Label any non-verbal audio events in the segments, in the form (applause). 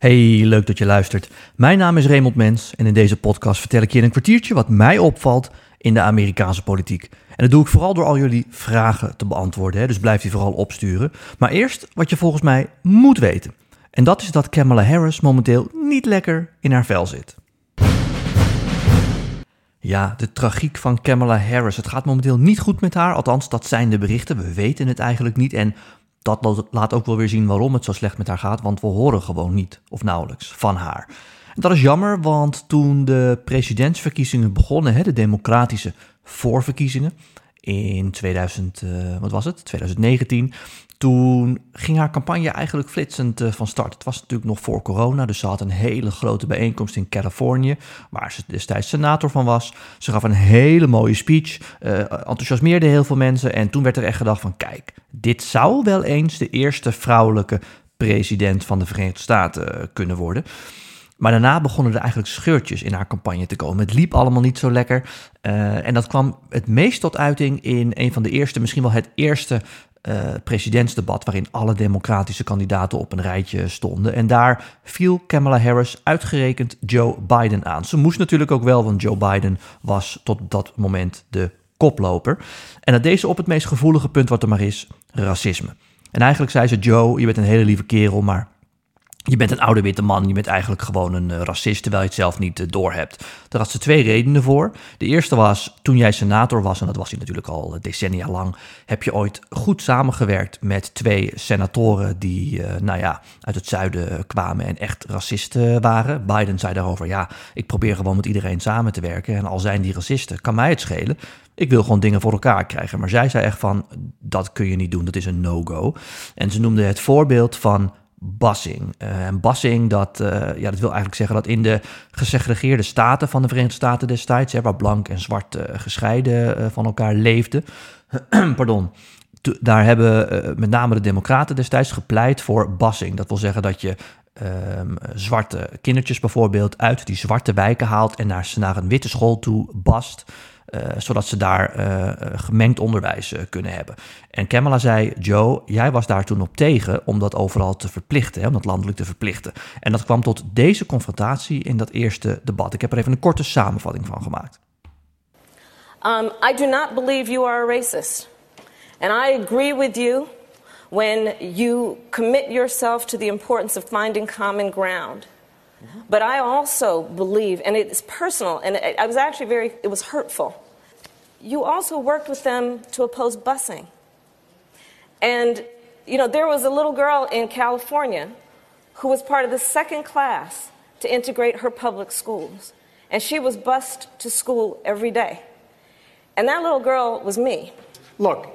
Hey, leuk dat je luistert. Mijn naam is Raymond Mens en in deze podcast vertel ik je in een kwartiertje wat mij opvalt in de Amerikaanse politiek. En dat doe ik vooral door al jullie vragen te beantwoorden, hè? dus blijf die vooral opsturen. Maar eerst wat je volgens mij moet weten. En dat is dat Kamala Harris momenteel niet lekker in haar vel zit. Ja, de tragiek van Kamala Harris. Het gaat momenteel niet goed met haar, althans dat zijn de berichten. We weten het eigenlijk niet en dat laat ook wel weer zien waarom het zo slecht met haar gaat, want we horen gewoon niet of nauwelijks van haar. Dat is jammer, want toen de presidentsverkiezingen begonnen, hè, de democratische voorverkiezingen in 2000, uh, eh, wat was het? 2019, toen ging haar campagne eigenlijk flitsend uh, van start. Het was natuurlijk nog voor corona, dus ze had een hele grote bijeenkomst in Californië, waar ze destijds senator van was. Ze gaf een hele mooie speech, uh, enthousiasmeerde heel veel mensen en toen werd er echt gedacht van kijk, dit zou wel eens de eerste vrouwelijke president van de Verenigde Staten kunnen worden. Maar daarna begonnen er eigenlijk scheurtjes in haar campagne te komen. Het liep allemaal niet zo lekker. Uh, en dat kwam het meest tot uiting in een van de eerste, misschien wel het eerste uh, presidentsdebat waarin alle democratische kandidaten op een rijtje stonden. En daar viel Kamala Harris uitgerekend Joe Biden aan. Ze moest natuurlijk ook wel, want Joe Biden was tot dat moment de koploper. En dat deze op het meest gevoelige punt wat er maar is, racisme. En eigenlijk zei ze, Joe, je bent een hele lieve kerel, maar je bent een oude witte man, je bent eigenlijk gewoon een uh, racist terwijl je het zelf niet uh, doorhebt. Daar had ze twee redenen voor. De eerste was, toen jij senator was, en dat was hij natuurlijk al eh, decennia lang, heb je ooit goed samengewerkt met twee senatoren die, nou ja, uit het zuiden kwamen en echt racisten waren. Biden zei daarover, ja, ik probeer gewoon met iedereen samen te werken en al zijn die racisten, kan mij het schelen. Ik wil gewoon dingen voor elkaar krijgen. Maar zij zei echt van, dat kun je niet doen, dat is een no-go. En ze noemde het voorbeeld van Bassing. Uh, en Bassing, dat, uh, ja, dat wil eigenlijk zeggen dat in de gesegregeerde staten van de Verenigde Staten destijds, hè, waar blank en zwart uh, gescheiden van elkaar leefden, (clears throat) pardon, daar hebben met name de Democraten destijds gepleit voor Bassing. Dat wil zeggen dat je um, zwarte kindertjes bijvoorbeeld uit die zwarte wijken haalt en naar, naar een witte school toe bast. Uh, zodat ze daar uh, gemengd onderwijs kunnen hebben. En Kamala zei, Joe, jij was daar toen op tegen om dat overal te verplichten, hè, om dat landelijk te verplichten. En dat kwam tot deze confrontatie in dat eerste debat. Ik heb er even een korte samenvatting van gemaakt. Um, I do not believe you are a racist. And I agree with you when you commit yourself to the importance of finding common ground. But I also believe, and it's personal, and I was actually very, it was hurtful. You also worked with them to oppose busing. And, you know, there was a little girl in California who was part of the second class to integrate her public schools. And she was bused to school every day. And that little girl was me. Look,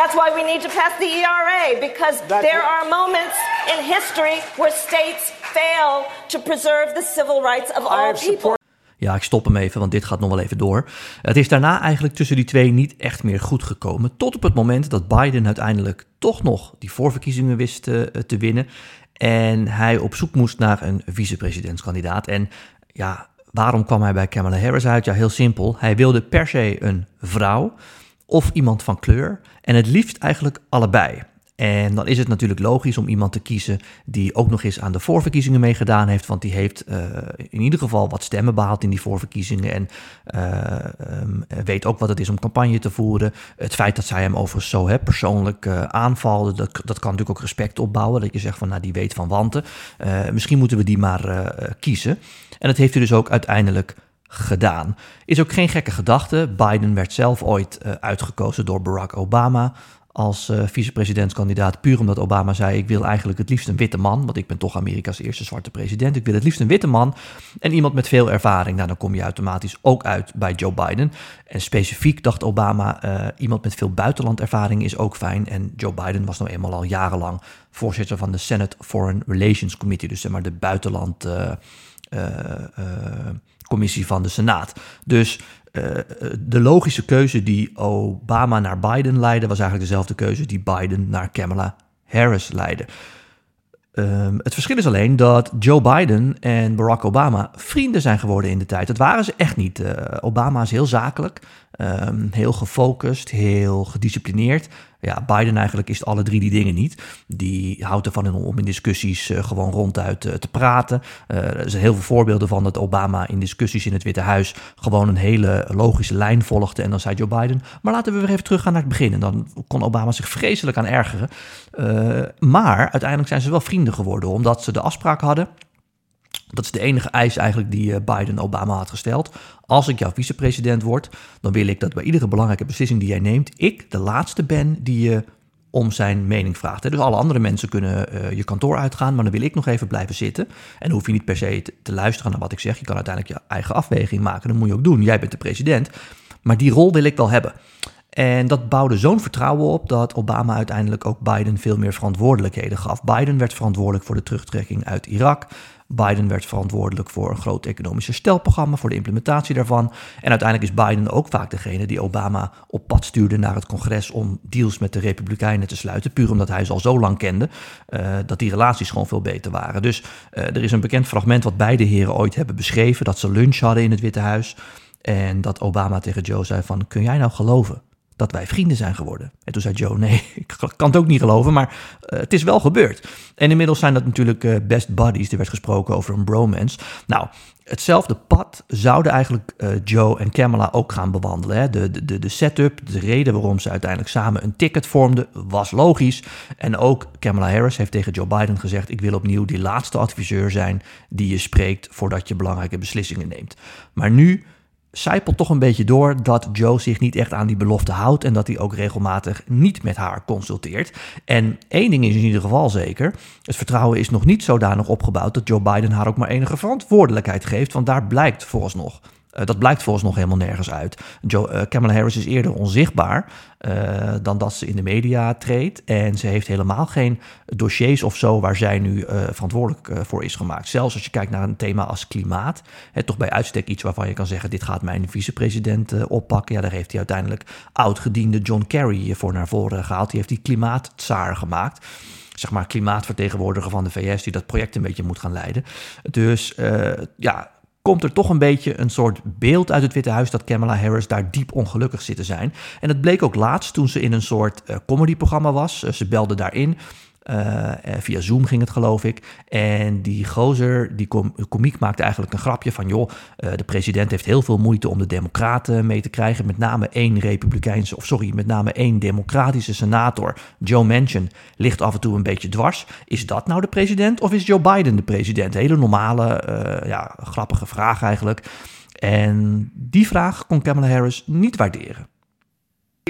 That's why we need to pass the ERA because That's there are moments in history where states fail to preserve the civil rights of all people. Ja, ik stop hem even, want dit gaat nog wel even door. Het is daarna eigenlijk tussen die twee niet echt meer goed gekomen. Tot op het moment dat Biden uiteindelijk toch nog die voorverkiezingen wist eh, te winnen. En hij op zoek moest naar een vicepresidentskandidaat. En ja, waarom kwam hij bij Kamala Harris uit? Ja, heel simpel. Hij wilde per se een vrouw of iemand van kleur. En het liefst eigenlijk allebei. En dan is het natuurlijk logisch om iemand te kiezen die ook nog eens aan de voorverkiezingen meegedaan heeft. Want die heeft uh, in ieder geval wat stemmen behaald in die voorverkiezingen. En uh, um, weet ook wat het is om campagne te voeren. Het feit dat zij hem overigens zo hè, persoonlijk uh, aanvalde, dat, dat kan natuurlijk ook respect opbouwen. Dat je zegt van nou die weet van wanten. misschien moeten we die maar kiezen. En dat heeft hij dus ook uiteindelijk gedaan. Is ook geen gekke gedachte. Biden werd zelf ooit uh, uitgekozen door Barack Obama als uh, vicepresidentskandidaat. Puur omdat Obama zei: Ik wil eigenlijk het liefst een witte man. Want ik ben toch Amerika's eerste zwarte president. Ik wil het liefst een witte man. En iemand met veel ervaring. Nou, dan kom je automatisch ook uit bij Joe Biden. En specifiek dacht Obama: uh, iemand met veel buitenlandervaring is ook fijn. En Joe Biden was nou eenmaal al jarenlang voorzitter van de Senate Foreign Relations Committee. Dus zeg maar de buitenland. Commissie van de Senaat. Dus uh, de logische keuze die Obama naar Biden leidde, was eigenlijk dezelfde keuze die Biden naar Kamala Harris leidde. Um, het verschil is alleen dat Joe Biden en Barack Obama vrienden zijn geworden in de tijd. Dat waren ze echt niet. Obama is heel zakelijk, um, heel gefocust, heel gedisciplineerd. Ja, Biden eigenlijk is alle drie die dingen niet. Die houdt ervan om in discussies uh, gewoon ronduit uh, te praten. Uh, er zijn heel veel voorbeelden van dat Obama in discussies in het Witte Huis gewoon een hele logische lijn volgde. En dan zei Joe Biden, maar laten we weer even teruggaan naar het begin. En dan kon Obama zich vreselijk aan ergeren. maar uiteindelijk zijn ze wel vrienden geworden, omdat ze de afspraak hadden dat is de enige eis eigenlijk die eh, Biden Obama had gesteld. Als ik jouw vicepresident word, dan wil ik dat bij iedere belangrijke beslissing die jij neemt, ik de laatste ben die je om zijn mening vraagt. Dus alle andere mensen kunnen uh, je kantoor uitgaan, maar dan wil ik nog even blijven zitten. En hoef je niet per se te, te, luisteren naar wat ik zeg. Je kan uiteindelijk je eigen afweging maken. Dat moet je ook doen. Jij bent de president. Maar die rol wil ik wel hebben. En dat bouwde zo'n vertrouwen op dat Obama uiteindelijk ook Biden veel meer verantwoordelijkheden gaf. Biden werd verantwoordelijk voor de terugtrekking uit Irak. Biden werd verantwoordelijk voor een groot economisch herstelprogramma, voor de implementatie daarvan. En uiteindelijk is Biden ook vaak degene die Obama op pad stuurde naar het congres om deals met de Republikeinen te sluiten. Puur omdat hij ze al zo lang kende uh, dat die relaties gewoon veel beter waren. Dus uh, er is een bekend fragment wat beide heren ooit hebben beschreven: dat ze lunch hadden in het Witte Huis. En dat Obama tegen Joe zei van, kun jij nou geloven dat wij vrienden zijn geworden. En toen zei Joe, nee, (laughs) ik kan het ook niet geloven, maar uh, het is wel gebeurd. En inmiddels zijn dat natuurlijk uh, best buddies. Er werd gesproken over een bromance. Nou, hetzelfde pad zouden eigenlijk uh, Joe en Kamala ook gaan bewandelen. Hè? De, de, de setup, de reden waarom ze uiteindelijk samen een ticket vormden, was logisch. En ook Kamala Harris heeft tegen Joe Biden gezegd: Ik wil opnieuw die laatste adviseur zijn die je spreekt voordat je belangrijke beslissingen neemt. Maar nu zijpelt toch een beetje door dat Joe zich niet echt aan die belofte houdt en dat hij ook regelmatig niet met haar consulteert. En één ding is in ieder geval zeker: het vertrouwen is nog niet zodanig opgebouwd dat Joe Biden haar ook maar enige verantwoordelijkheid geeft, want daar blijkt vooralsnog uh, dat blijkt volgens nog helemaal nergens uit. Joe, uh, Kamala Harris is eerder onzichtbaar uh, dan dat ze in de media treedt. En ze heeft helemaal geen dossiers of zo waar zij nu verantwoordelijk voor is gemaakt. Zelfs als je kijkt naar een thema als klimaat. Hè, toch bij uitstek iets waarvan je kan zeggen: dit gaat mijn vicepresident oppakken. Ja, daar heeft hij uiteindelijk oud-gediende John Kerry voor naar voren gehaald. Die heeft die klimaattsaar gemaakt zeg maar klimaatvertegenwoordiger van de VS, die dat project een beetje moet gaan leiden. Dus ja, komt er toch een beetje een soort beeld uit het Witte Huis dat Kamala Harris daar diep ongelukkig zit te zijn. En dat bleek ook laatst toen ze in een soort uh, comedyprogramma was. Uh, ze belde daarin. Uh, via Zoom ging het, geloof ik. En die gozer, die com komiek, maakte eigenlijk een grapje van... joh, uh, de president heeft heel veel moeite om de democraten mee te krijgen. Met name één republikeinse, of sorry, met name één democratische senator, Joe Manchin, ligt af en toe een beetje dwars. Is dat nou de president of is Joe Biden de president? Hele normale, ja, grappige vraag eigenlijk. En die vraag kon Kamala Harris niet waarderen.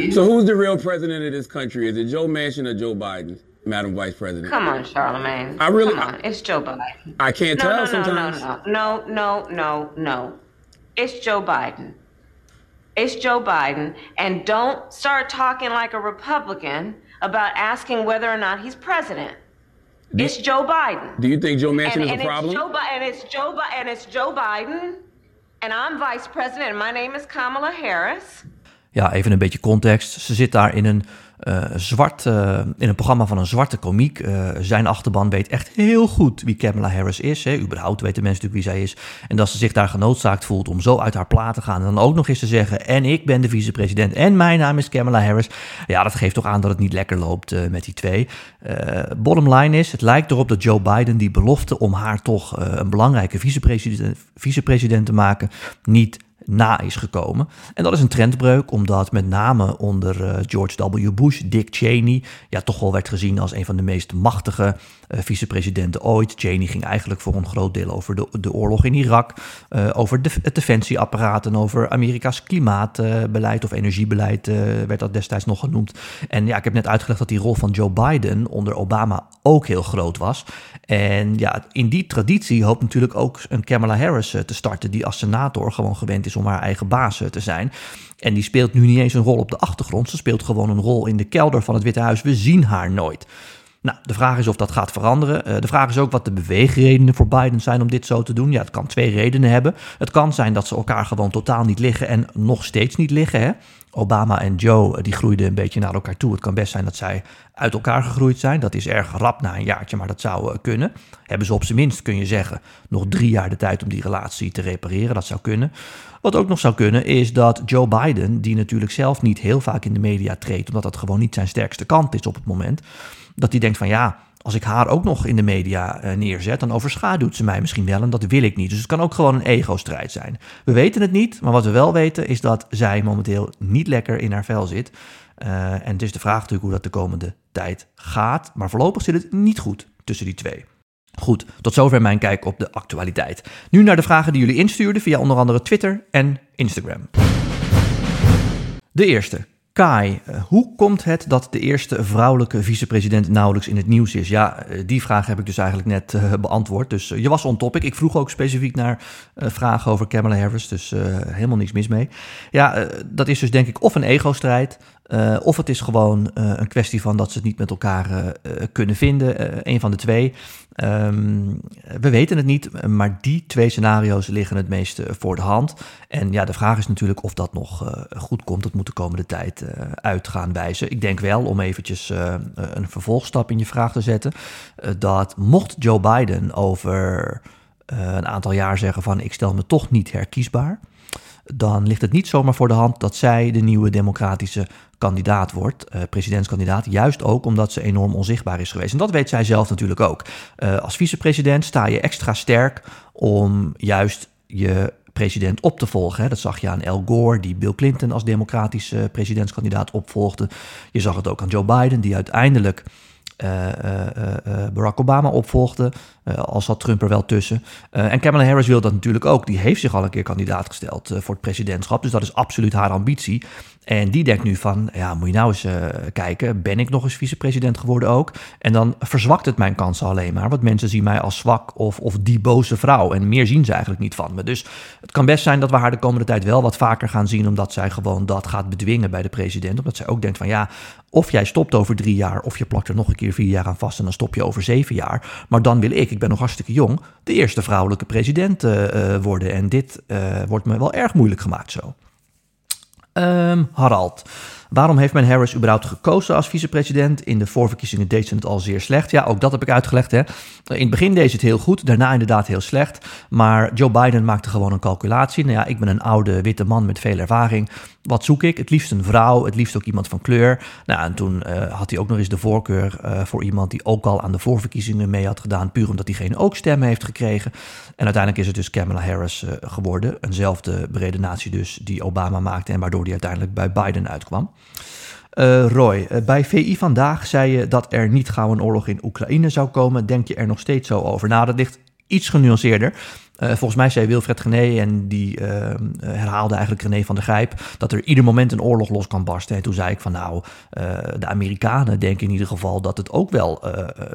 So who's the real president of this country? Is it Joe Manchin or Joe Biden? Madam Vice President. Come on, Charlemagne. I really, Come on. It's Joe Biden. I can't no, tell no, no, sometimes. No, no, no, no, no. It's Joe Biden. It's Joe Biden. And don't start talking like a Republican about asking whether or not he's president. Do- it's Joe Biden. Do you think Joe Manchin and, is and a problem? It's Joe Bi- and it's Joe Bi- and it's Joe Biden. And I'm vice president. And my name is Kamala Harris. Ja, even een beetje context. Ze zit daar in een uh, zwart, uh, in een programma van een zwarte komiek. Uh, zijn achterban weet echt heel goed wie Kamala Harris is. Hè. Überhaupt weten mensen natuurlijk wie zij is. En dat ze zich daar genoodzaakt voelt om zo uit haar plaat te gaan. En dan ook nog eens te zeggen, en ik ben de vicepresident en mijn naam is Kamala Harris. Ja, dat geeft toch aan dat het niet lekker loopt met die twee. bottom line is, het lijkt erop dat Joe Biden die belofte om haar toch een belangrijke vicepresident, vicepresident te maken niet na is gekomen. En dat is een trendbreuk, omdat met name onder uh, George W. Bush, Dick Cheney, ja, toch wel werd gezien als een van de meest machtige uh, vicepresidenten ooit. Cheney ging eigenlijk voor een groot deel over de, de oorlog in Irak, uh, over de, het defensieapparaat en over Amerika's klimaatbeleid of energiebeleid, werd dat destijds nog genoemd. En ja, ik heb net uitgelegd dat die rol van Joe Biden onder Obama ook heel groot was. En ja, in die traditie hoopt natuurlijk ook een Kamala Harris te starten, die als senator gewoon gewend is om haar eigen baas te zijn. En die speelt nu niet eens een rol op de achtergrond. Ze speelt gewoon een rol in de kelder van het Witte Huis. We zien haar nooit. Nou, de vraag is of dat gaat veranderen. Uh, de vraag is ook wat de beweegredenen voor Biden zijn om dit zo te doen. Ja, het kan twee redenen hebben. Het kan zijn dat ze elkaar gewoon totaal niet liggen en nog steeds niet liggen. Hè? Obama en Joe eh, die groeiden een beetje naar elkaar toe. Het kan best zijn dat zij uit elkaar gegroeid zijn. Dat is erg rap na een jaartje, maar dat zou uh, kunnen. Hebben ze op zijn minst, kun je zeggen, nog drie jaar de tijd om die relatie te repareren. Dat zou kunnen. Wat ook nog zou kunnen is dat Joe Biden, die natuurlijk zelf niet heel vaak in de media treedt, omdat dat gewoon niet zijn sterkste kant is op het moment, dat hij denkt van ja, als ik haar ook nog in de media uh, neerzet, dan overschaduwt ze mij misschien wel en dat wil ik niet. Dus het kan ook gewoon een ego-strijd zijn. We weten het niet, maar wat we wel weten is dat zij momenteel niet lekker in haar vel zit. Uh, en het is de vraag natuurlijk hoe dat de komende tijd gaat. Maar voorlopig zit het niet goed tussen die twee. Goed, tot zover mijn kijk op de actualiteit. Nu naar de vragen die jullie instuurden via onder andere Twitter en Instagram. De eerste. Kai, eh, hoe komt het dat de eerste vrouwelijke vicepresident nauwelijks in het nieuws is? Ja, eh, die vraag heb ik dus eigenlijk net uh, beantwoord. Dus je was on topic. Ik vroeg ook specifiek naar vragen over Kamala Harris, dus helemaal niks mis mee. Ja, dat is dus denk ik of een ego-strijd, uh, of het is gewoon uh, een kwestie van dat ze het niet met elkaar uh, kunnen vinden. een van de twee. Um, we weten het niet, maar die twee scenario's liggen het meest voor de hand. En ja, de vraag is natuurlijk of dat nog goed komt. Dat moet de komende tijd uit gaan wijzen. Ik denk wel, om eventjes een vervolgstap in je vraag te zetten, dat mocht Joe Biden over een aantal jaar zeggen van ik stel me toch niet herkiesbaar dan ligt het niet zomaar voor de hand dat zij de nieuwe democratische kandidaat wordt, uh, presidentskandidaat. Juist ook omdat ze enorm onzichtbaar is geweest. En dat weet zij zelf natuurlijk ook. Uh, als vicepresident sta je extra sterk om juist je president op te volgen. Dat zag je aan Al Gore, die Bill Clinton als democratische presidentskandidaat opvolgde. Je zag het ook aan Joe Biden, die uiteindelijk uh, uh, Barack Obama opvolgde. al zat Trump er wel tussen. en Kamala Harris wil dat natuurlijk ook. Die heeft zich al een keer kandidaat gesteld voor het presidentschap. Dus dat is absoluut haar ambitie. En die denkt nu van, ja, moet je nou eens uh, kijken, ben ik nog eens vicepresident geworden ook? En dan verzwakt het mijn kansen alleen maar, want mensen zien mij als zwak of, of die boze vrouw. En meer zien ze eigenlijk niet van me. Dus het kan best zijn dat we haar de komende tijd wel wat vaker gaan zien, omdat zij gewoon dat gaat bedwingen bij de president. Omdat zij ook denkt van, ja, of jij stopt over drie jaar, of je plakt er nog een keer vier jaar aan vast en dan stop je over zeven jaar. Maar dan wil ik, ik ben nog hartstikke jong, de eerste vrouwelijke president uh, uh, worden. En dit wordt me wel erg moeilijk gemaakt zo. Um, Harald. Waarom heeft men Harris überhaupt gekozen als vicepresident? In de voorverkiezingen deed ze het al zeer slecht. Ja, ook dat heb ik uitgelegd. Hè. In het begin deed ze het heel goed, daarna inderdaad heel slecht. Maar Joe Biden maakte gewoon een calculatie. Nou ja, ik ben een oude witte man met veel ervaring. Wat zoek ik? Het liefst een vrouw, het liefst ook iemand van kleur. Nou, en toen uh, had hij ook nog eens de voorkeur uh, voor iemand die ook al aan de voorverkiezingen mee had gedaan. Puur omdat diegene ook stemmen heeft gekregen. En uiteindelijk is het dus Kamala Harris uh, geworden. Eenzelfde beredenatie dus die Obama maakte en waardoor die uiteindelijk bij Biden uitkwam. Uh, Roy, uh, bij VI vandaag zei je dat er niet gauw een oorlog in Oekraïne zou komen. Denk je er nog steeds zo over? Nou, dat ligt iets genuanceerder. Uh, volgens mij zei Wilfred Gené, en die herhaalde eigenlijk René van der Grijp, dat er ieder moment een oorlog los kan barsten. En toen zei ik van nou, de Amerikanen denken in ieder geval dat het ook wel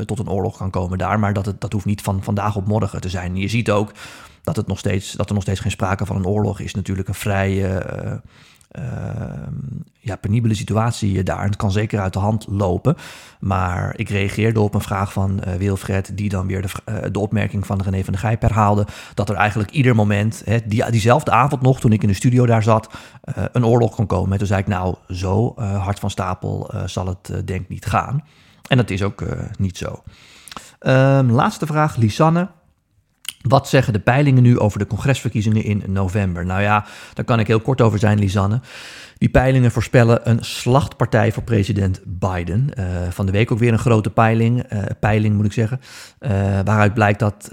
tot een oorlog kan komen daar. Maar dat, het, dat hoeft niet van vandaag op morgen te zijn. Je ziet ook dat, het nog steeds, dat er nog steeds geen sprake van een oorlog is. Natuurlijk een vrij ja, penibele situatie daar. En het kan zeker uit de hand lopen. Maar ik reageerde op een vraag van uh, Wilfred, die dan weer de, uh, de opmerking van René van der Gijp herhaalde. Dat er eigenlijk ieder moment, hè, die, diezelfde avond nog, toen ik in de studio daar zat, uh, een oorlog kon komen. En toen zei ik, nou, zo hard van stapel zal het denk niet gaan. En dat is ook niet zo. Um, laatste vraag, Lisanne. Wat zeggen de peilingen nu over de congresverkiezingen in november? Nou ja, daar kan ik heel kort over zijn, Lisanne. Die peilingen voorspellen een slachtpartij voor president Biden. Uh, van de week ook weer een grote peiling, uh, peiling moet ik zeggen. Uh, waaruit blijkt dat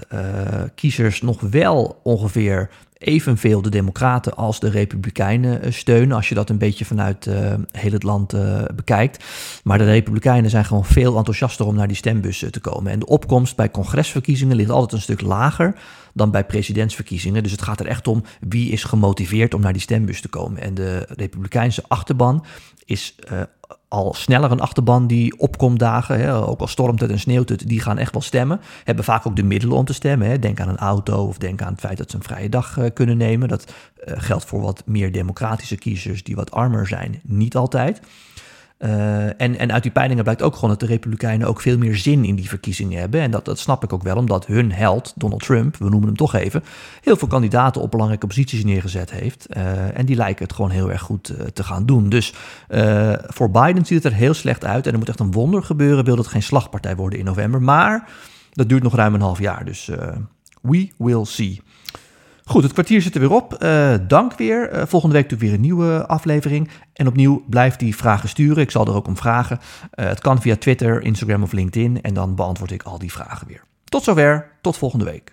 kiezers nog wel ongeveer evenveel de Democraten als de Republikeinen steunen. Als je dat een beetje vanuit heel het land bekijkt. Maar de Republikeinen zijn gewoon veel enthousiaster om naar die stembussen te komen. En de opkomst bij congresverkiezingen ligt altijd een stuk lager dan bij presidentsverkiezingen. Dus het gaat er echt om wie is gemotiveerd om naar die stembus te komen. En de Republikeinse achterban is uh, al sneller een achterban die opkomt dagen. Hè, ook al stormt het en sneeuwt het, die gaan echt wel stemmen. Hebben vaak ook de middelen om te stemmen. Hè. Denk aan een auto of denk aan het feit dat ze een vrije dag uh, kunnen nemen. Dat uh, geldt voor wat meer democratische kiezers die wat armer zijn. Niet altijd. Uh, en, en uit die peilingen blijkt ook gewoon dat de Republikeinen ook veel meer zin in die verkiezingen hebben. En dat, dat snap ik ook wel, omdat hun held, Donald Trump, we noemen hem toch even, heel veel kandidaten op belangrijke posities neergezet heeft. Uh, en die lijken het gewoon heel erg goed uh, te gaan doen. Dus voor Biden ziet het er heel slecht uit. En er moet echt een wonder gebeuren, wil dat geen slagpartij worden in november. Maar dat duurt nog ruim een half jaar. Dus we will see. Goed, het kwartier zit er weer op. Uh, dank weer. Uh, volgende week natuurlijk weer een nieuwe aflevering. En opnieuw blijf die vragen sturen. Ik zal er ook om vragen. Uh, het kan via Twitter, Instagram of LinkedIn. En dan beantwoord ik al die vragen weer. Tot zover. Tot volgende week.